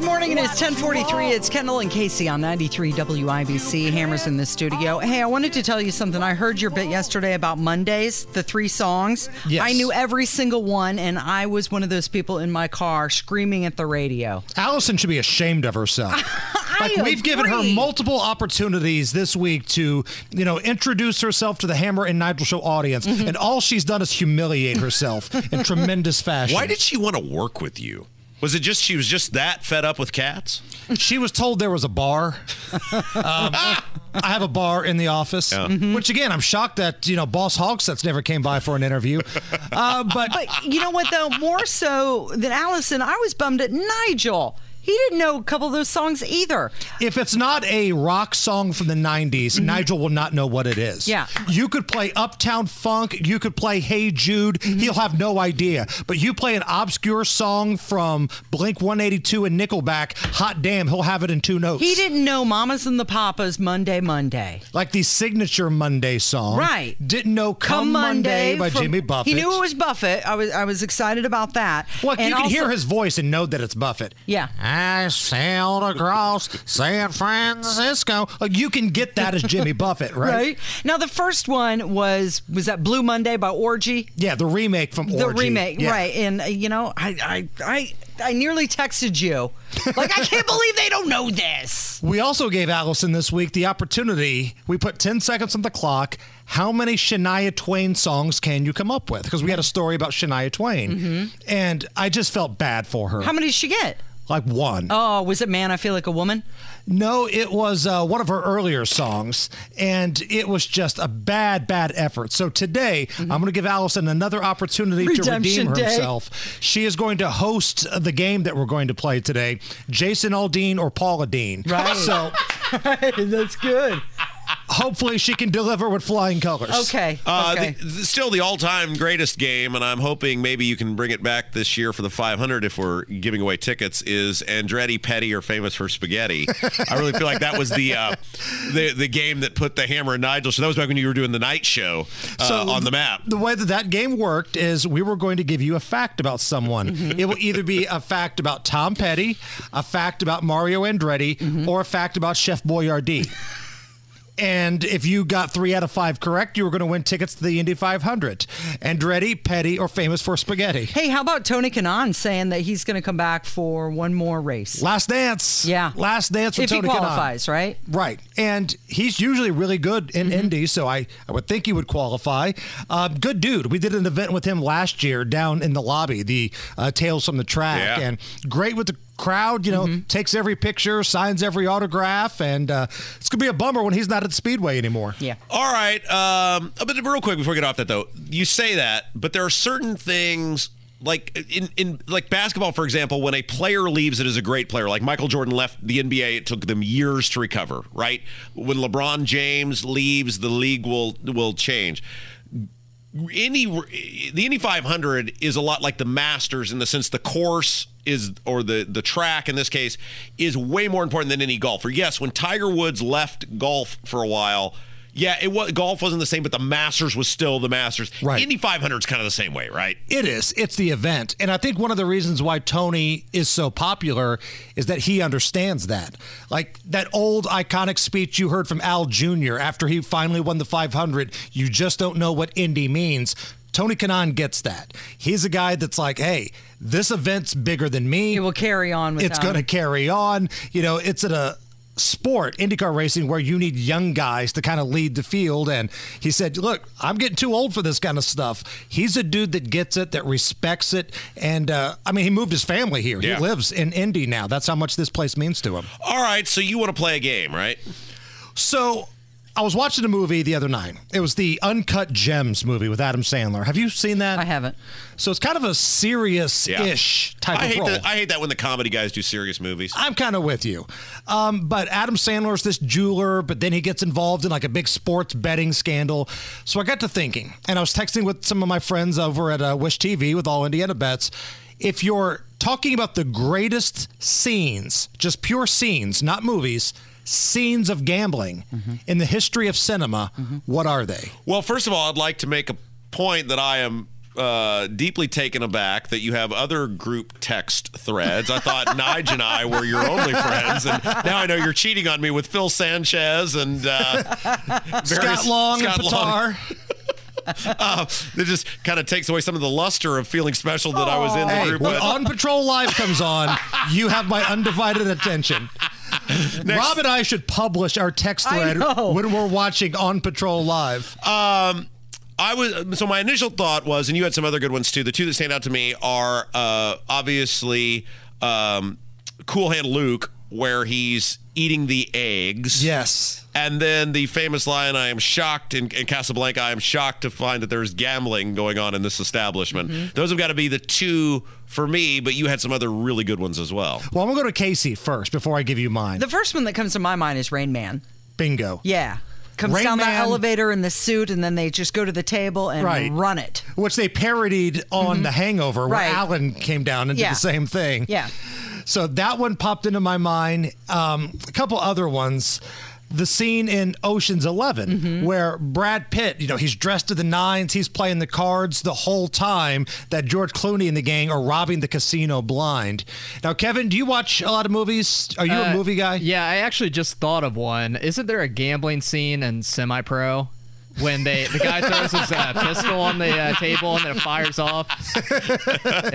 Good morning. It is 1043. It's Kendall and Casey on 93 WIBC. Hammers in the studio. Hey, I wanted to tell you something. I heard your bit yesterday about Mondays, the three songs. Yes. I knew every single one, and I was one of those people in my car screaming at the radio. Allison should be ashamed of herself. like we've given her multiple opportunities this week to, you know, introduce herself to the Hammer and Nigel show audience, Mm-hmm. and all she's done is humiliate herself in tremendous fashion. Why did she want to work with you? Was it just she was just that fed up with cats? she was told there was a bar? um, I have a bar in the office, Mm-hmm. which again, I'm shocked that you know Boss Hogsets never came by for an interview. Uh, but But you know what, though? More so than Allison, I was bummed at Nigel. He didn't know a couple of those songs either. If it's not a rock song from the 90s, mm-hmm. Nigel will not know what it is. Yeah. You could play Uptown Funk, you could play Hey Jude, mm-hmm. he'll have no idea. But you play an obscure song from Blink 182 and Nickelback, hot damn, he'll have it in two notes. He didn't know Mamas and the Papas Monday, Monday. Like the signature Monday song. Right. Didn't know Come, Monday, by from- Jimmy Buffett. He knew it was Buffett. I was I was excited about that. Well, And you can also- hear his voice and know that it's Buffett. Yeah. I sailed across San Francisco. You can get that as Jimmy Buffett, right? Right now, the first one was was that Blue Monday by Orgy. Yeah, the remake from Orgy. The Orgy. remake, Yeah. right? And uh, you know, I I I I nearly texted you, like I can't believe they don't know this. We also gave Allison this week the opportunity. We put 10 seconds on the clock. How many Shania Twain songs can you come up with? Because we had a story about Shania Twain. And I just felt bad for her. Mm-hmm. How many did she get? Like one. Oh, was it Man? I feel like a woman. No, it was uh, one of her earlier songs, and it was just a bad, bad effort. So today, I'm going to give Allison another opportunity to Mm-hmm. Redemption redeem Day. herself. She is going to host the game that we're going to play today Jason Aldean or Paula Deen. Right. So That's good. Hopefully she can deliver with flying colors. Okay. Uh, okay. the, the- still the all-time greatest game, and I'm hoping maybe you can bring it back this year for the 500 if we're giving away tickets. Is Andretti Petty or famous for spaghetti? I really feel like that was the uh, the the game that put the Hammer and Nigel. So that was back when you were doing the night show uh, on the map. The way that that game worked is we were going to give you a fact about someone. Mm-hmm. It will either be a fact about Tom Petty, a fact about Mario Andretti, Mm-hmm. or a fact about Chef Boyardee. And if you got three out of five correct, you were going to win tickets to the Indy 500. Andretti, Petty, or famous for spaghetti. Hey, how about Tony Kanaan saying that he's going to come back for one more race? Last dance. Yeah. Last dance with if he Tony Kanaan. qualifies, right? Right. And he's usually really good in Mm-hmm. Indy, so I, I would think he would qualify. Uh, good dude. We did an event with him last year down in the lobby, the uh, Tales from the Track. Yeah. And great with the crowd, you know, Mm-hmm. takes every picture, signs every autograph, and uh, it's going to be a bummer when he's not at the Speedway anymore. Yeah. All right. Um, but real quick before we get off that though, you say that, but there are certain things like in, in like basketball, for example, when a player leaves, it is a great player. Like Michael Jordan left the NBA, it took them years to recover. Right. When LeBron James leaves, the league will will change. Indy, the Indy 500 is a lot like the Masters in the sense the course is, or the the track in this case, is way more important than any golfer. Yes, when Tiger Woods left golf for a while, yeah, it was golf wasn't the same, but the Masters was still the Masters. Right. Indy 500 is kind of the same way, right? It is. It's the event. And I think one of the reasons why Tony is so popular is that he understands that. Like that old iconic speech you heard from Al Jr. after he finally won the 500, you just don't know what Indy means. Tony Kanaan gets that. He's a guy that's like, hey, this event's bigger than me. It will carry on with It's going to carry on. You know, it's at a sport, IndyCar racing, where you need young guys to kind of lead the field. And he said, Look, I'm getting too old for this kind of stuff. He's a dude that gets it, that respects it. And uh, I mean, he moved his family here. Yeah. He lives in Indy now. That's how much this place means to him. All right, so you want to play a game, right? So I was watching a movie the other night. It was the Uncut Gems movie with Adam Sandler. Have you seen that? I haven't. So it's kind of a serious-ish type I of hate role. that. I hate that when the comedy guys do serious movies. I'm kind of with you. Um, but Adam Sandler's this jeweler, but then he gets involved in like a big sports betting scandal. So I got to thinking, and I was texting with some of my friends over at uh, Wish TV with All Indiana Bets. If you're talking about the greatest scenes, just pure scenes, not movies, scenes of gambling in the history of cinema, what are they? Well, first of all, I'd like to make a point that I am uh, deeply taken aback that you have other group text threads. I thought Nige and I were your only friends, and now I know you're cheating on me with Phil Sanchez and uh, Scott Long Scott and Patar. Uh, it just kind of takes away some of the luster of feeling special that I was in the Hey, group when with. On Patrol Live comes on, you have my undivided attention. Rob and I should publish our text thread when we're watching On Patrol Live. Um, I was so my initial thought was, and you had some other good ones too. The two that stand out to me are uh, obviously um, Cool Hand Luke, where he's eating the eggs. yes. And then the famous line, I am shocked in, in Casablanca, I am shocked to find that there's gambling going on in this establishment. Mm-hmm. Those have got to be the two for me, but you had some other really good ones as well. Well, I'm going to go to Casey first before I give you mine. The first one that comes to my mind is Rain Man. Bingo. Yeah. Comes Rain down the elevator in the suit, and then they just go to the table and Right. run it. Which they parodied on mm-hmm. The Hangover, where Right. Alan came down and Yeah. did the same thing. Yeah. So that one popped into my mind. Um, a couple other ones. The scene in Ocean's 11 Mm-hmm. where Brad Pitt, you know, he's dressed to the nines, he's playing the cards the whole time that George Clooney and the gang are robbing the casino blind. Now, Kevin, do you watch a lot of movies? Are you a Uh, movie guy? Yeah, I actually just thought of one. Isn't there a gambling scene in Semi Pro? When they the guy throws his uh, pistol on the uh, table and then it fires off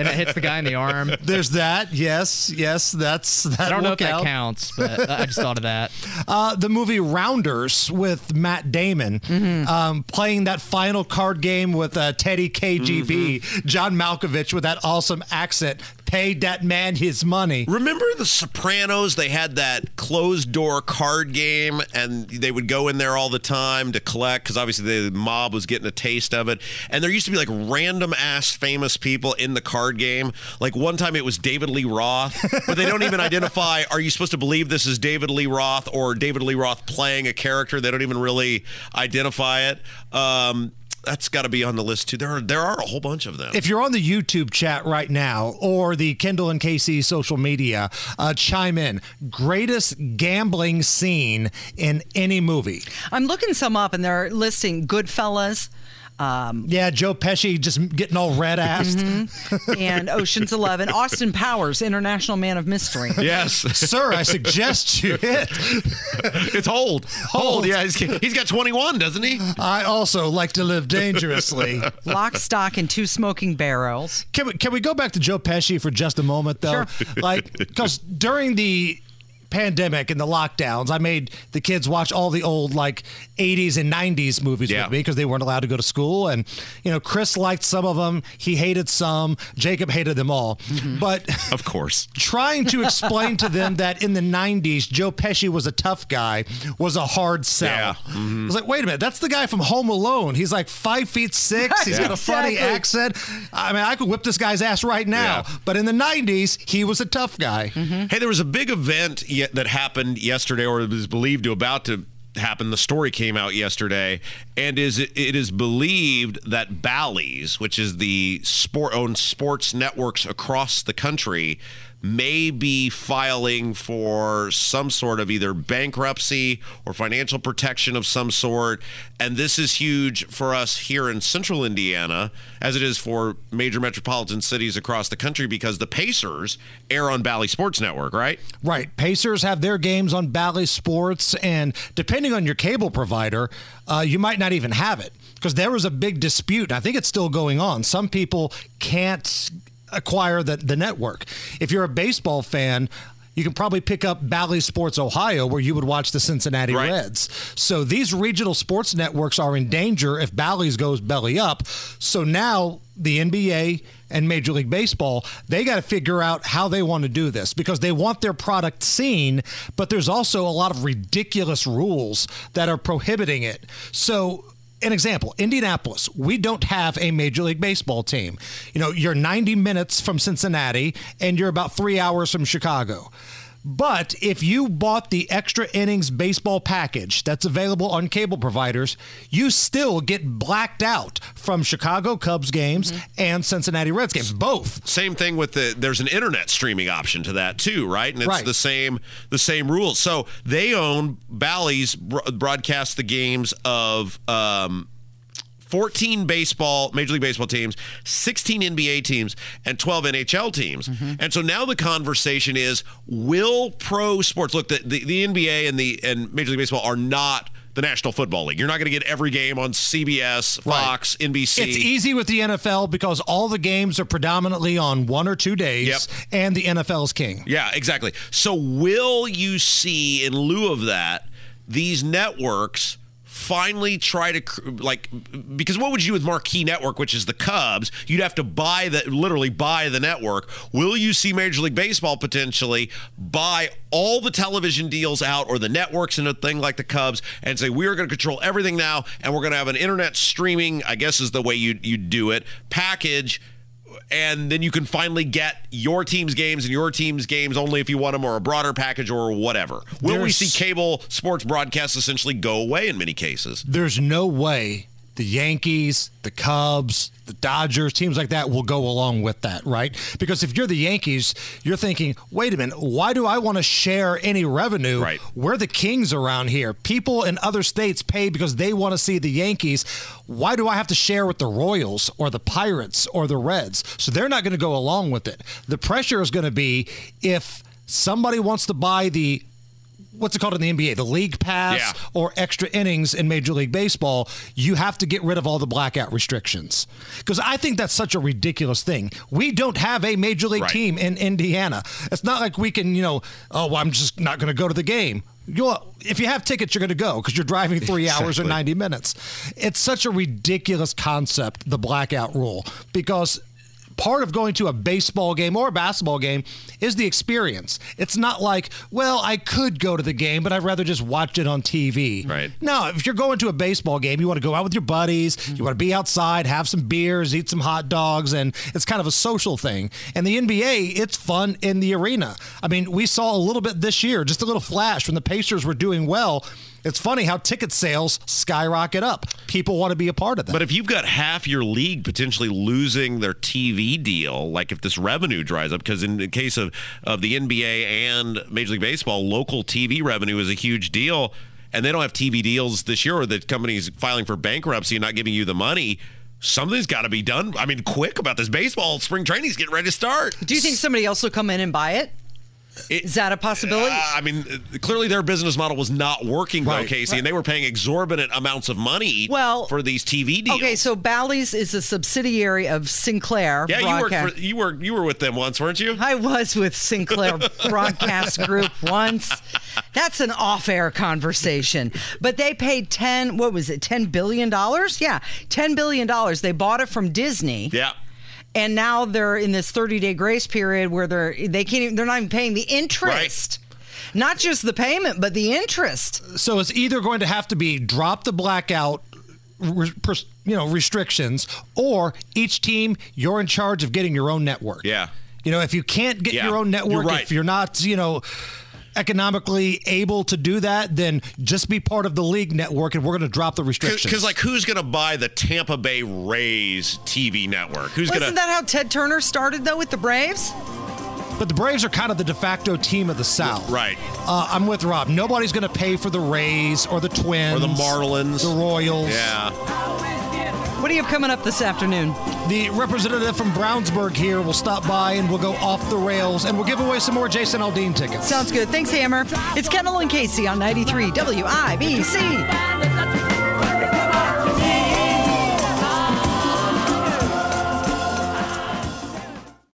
and it hits the guy in the arm. There's that. Yes, yes, that's that. I don't know if that counts, but I just thought of that. Uh, the movie Rounders with Matt Damon Mm-hmm. um, playing that final card game with uh, Teddy KGB, Mm-hmm. John Malkovich with that awesome accent, paid that man his money. Remember The Sopranos? They had that closed door card game, and they would go in there all the time to collect because obviously the mob was getting a taste of it. And there used to be like random ass famous people in the card game. Like one time it was David Lee Roth, but they don't even identify. Are you supposed to believe this is David Lee Roth or David Lee Roth playing a character? They don't even really identify it. Um, that's got to be on the list too. There are there are a whole bunch of them. If you're on the YouTube chat right now or the Kendall and Casey social media, uh, chime in. Greatest gambling scene in any movie. I'm looking some up, and they're listing Goodfellas um, Yeah, Joe Pesci just getting all red assed. Mm-hmm. and Ocean's Eleven. Austin Powers, International Man of Mystery. yes, Sir, I suggest you hit. it's old. Old. Yeah, he's, he's got 21, doesn't he? I also like to live dangerously. Lock, Stock, and Two Smoking Barrels. Can we can we go back to Joe Pesci for just a moment though? Sure. Like because during the pandemic and the lockdowns, I made the kids watch all the old like 80s and 90s movies Yeah. with me because they weren't allowed to go to school. And you know, Chris liked some of them, he hated some, Jacob hated them all. But Of course. trying to explain to them that in the 90s Joe Pesci was a tough guy was a hard sell. Yeah. Mm-hmm. I was like, wait a minute, that's the guy from Home Alone. He's like five feet six. He's got a funny Exactly. accent. I mean, I could whip this guy's ass right now. Yeah. But in the 90s, he was a tough guy. Hey, there was a big event ye- that happened yesterday, or is believed to about to happen. The story came out yesterday, and is it is believed that Bally's, which is the sport owned sports networks across the country, may be filing for some sort of either bankruptcy or financial protection of some sort. And this is huge for us here in central Indiana, as it is for major metropolitan cities across the country, because the Pacers air on Bally Sports Network, right? Right. Pacers have their games on Bally Sports, and depending on your cable provider, uh, you might not even have it because there was a big dispute. I think it's still going on. Some people can't acquire the, the network. If you're a baseball fan, you can probably pick up Bally Sports Ohio, where you would watch the Cincinnati Right. Reds. So these regional sports networks are in danger if Bally's goes belly up. So now the NBA and Major League Baseball, they got to figure out how they want to do this because they want their product seen, but there's also a lot of ridiculous rules that are prohibiting it. So, an example Indianapolis, we don't have a Major League Baseball team. You know, you're 90 minutes from Cincinnati and you're about three hours from Chicago. But if you bought the extra innings baseball package that's available on cable providers, you still get blacked out from Chicago Cubs games and Cincinnati Reds games, both. Same thing with the there's an internet streaming option to that too, right? And it's Right. the same the same rules. So they own Bally's broadcast the games of um 14 baseball, Major League Baseball teams, 16 NBA teams, and 12 NHL teams. Mm-hmm. And so now the conversation is will pro sports look the, the, the NBA and the and Major League Baseball are not the National Football League. You're not going to get every game on CBS, Fox, NBC. It's easy with the NFL because all the games are predominantly on one or two days, Yep. and the NFL's king. Yeah, exactly. So will you see in lieu of that these networks finally try to like because what would you do with marquee network which is the Cubs? You'd have to buy the literally buy the network. Will you see Major League Baseball potentially buy all the television deals out or the networks and a thing like the Cubs and say we are going to control everything now and we're going to have an internet streaming I guess is the way you you do it package and then you can finally get your team's games and your team's games only if you want them or a broader package or whatever. Will we see cable sports broadcasts essentially go away in many cases? There's no way the Yankees, the Cubs, the Dodgers, teams like that will go along with that, right? Because if you're the Yankees, you're thinking, wait a minute, why do I want to share any revenue? Right. We're the kings around here. People in other states pay because they want to see the Yankees. Why do I have to share with the Royals or the Pirates or the Reds? So they're not going to go along with it. The pressure is going to be if somebody wants to buy the what's it called in the NBA? The league pass Yeah. or extra innings in Major League Baseball, you have to get rid of all the blackout restrictions. Because I think that's such a ridiculous thing. We don't have a Major League Right. team in Indiana. It's not like we can, you know, oh, well, I'm just not going to go to the game. You if you have tickets, you're going to go because you're driving three hours or 90 minutes. It's such a ridiculous concept, the blackout rule, because part of going to a baseball game or a basketball game is the experience. It's not like, well, I could go to the game, but I'd rather just watch it on TV. Right. No, if you're going to a baseball game, you want to go out with your buddies, you want to be outside, have some beers, eat some hot dogs, and it's kind of a social thing. And the NBA, it's fun in the arena. I mean, we saw a little bit this year, just a little flash when the Pacers were doing well. It's funny how ticket sales skyrocket up. People want to be a part of that. But if you've got half your league potentially losing their TV deal, like if this revenue dries up, because in the case of, of the NBA and Major League Baseball, local TV revenue is a huge deal, and they don't have TV deals this year, or the company's filing for bankruptcy and not giving you the money. Something's got to be done. I mean, quick about this baseball. Spring training's getting ready to start. Do you think somebody else will come in and buy it? It- Is that a possibility? Uh, I mean, uh, clearly their business model was not working, though, Right. Casey, and they were paying exorbitant amounts of money Well, for these TV deals. Okay, so Bally's is a subsidiary of Sinclair yeah, you worked for you were you were with them once, weren't you? I was with Sinclair Broadcast Group once. That's an off-air conversation. But they paid 10 what was it? 10 billion dollars? Yeah, 10 billion dollars. They bought it from Disney. Yeah. And now they're in this 30-day grace period where they're they can't even, they're not even paying the interest. Not just the payment, but the interest. So it's either going to have to be drop the blackout, you know, restrictions, or each team you're in charge of getting your own network. Yeah. You know, if you can't get Yeah, your own network, you're right. if you're not, you know, economically able to do that, then just be part of the league network, and we're going to drop the restrictions. Because, like, who's going to buy the Tampa Bay Rays TV network? Who's going Wasn't that how Ted Turner started though with the Braves? but the Braves are kind of the de facto team of the South. Right. Uh, I'm with Rob. Nobody's going to pay for the Rays or the Twins Or the Marlins. the Royals. Yeah. What do you have coming up this afternoon? The representative from Brownsburg here will stop by and we'll go off the rails and we'll give away some more Jason Aldean tickets. Sounds good. Thanks, Hammer. It's Kendall and Casey on 93 WIBC.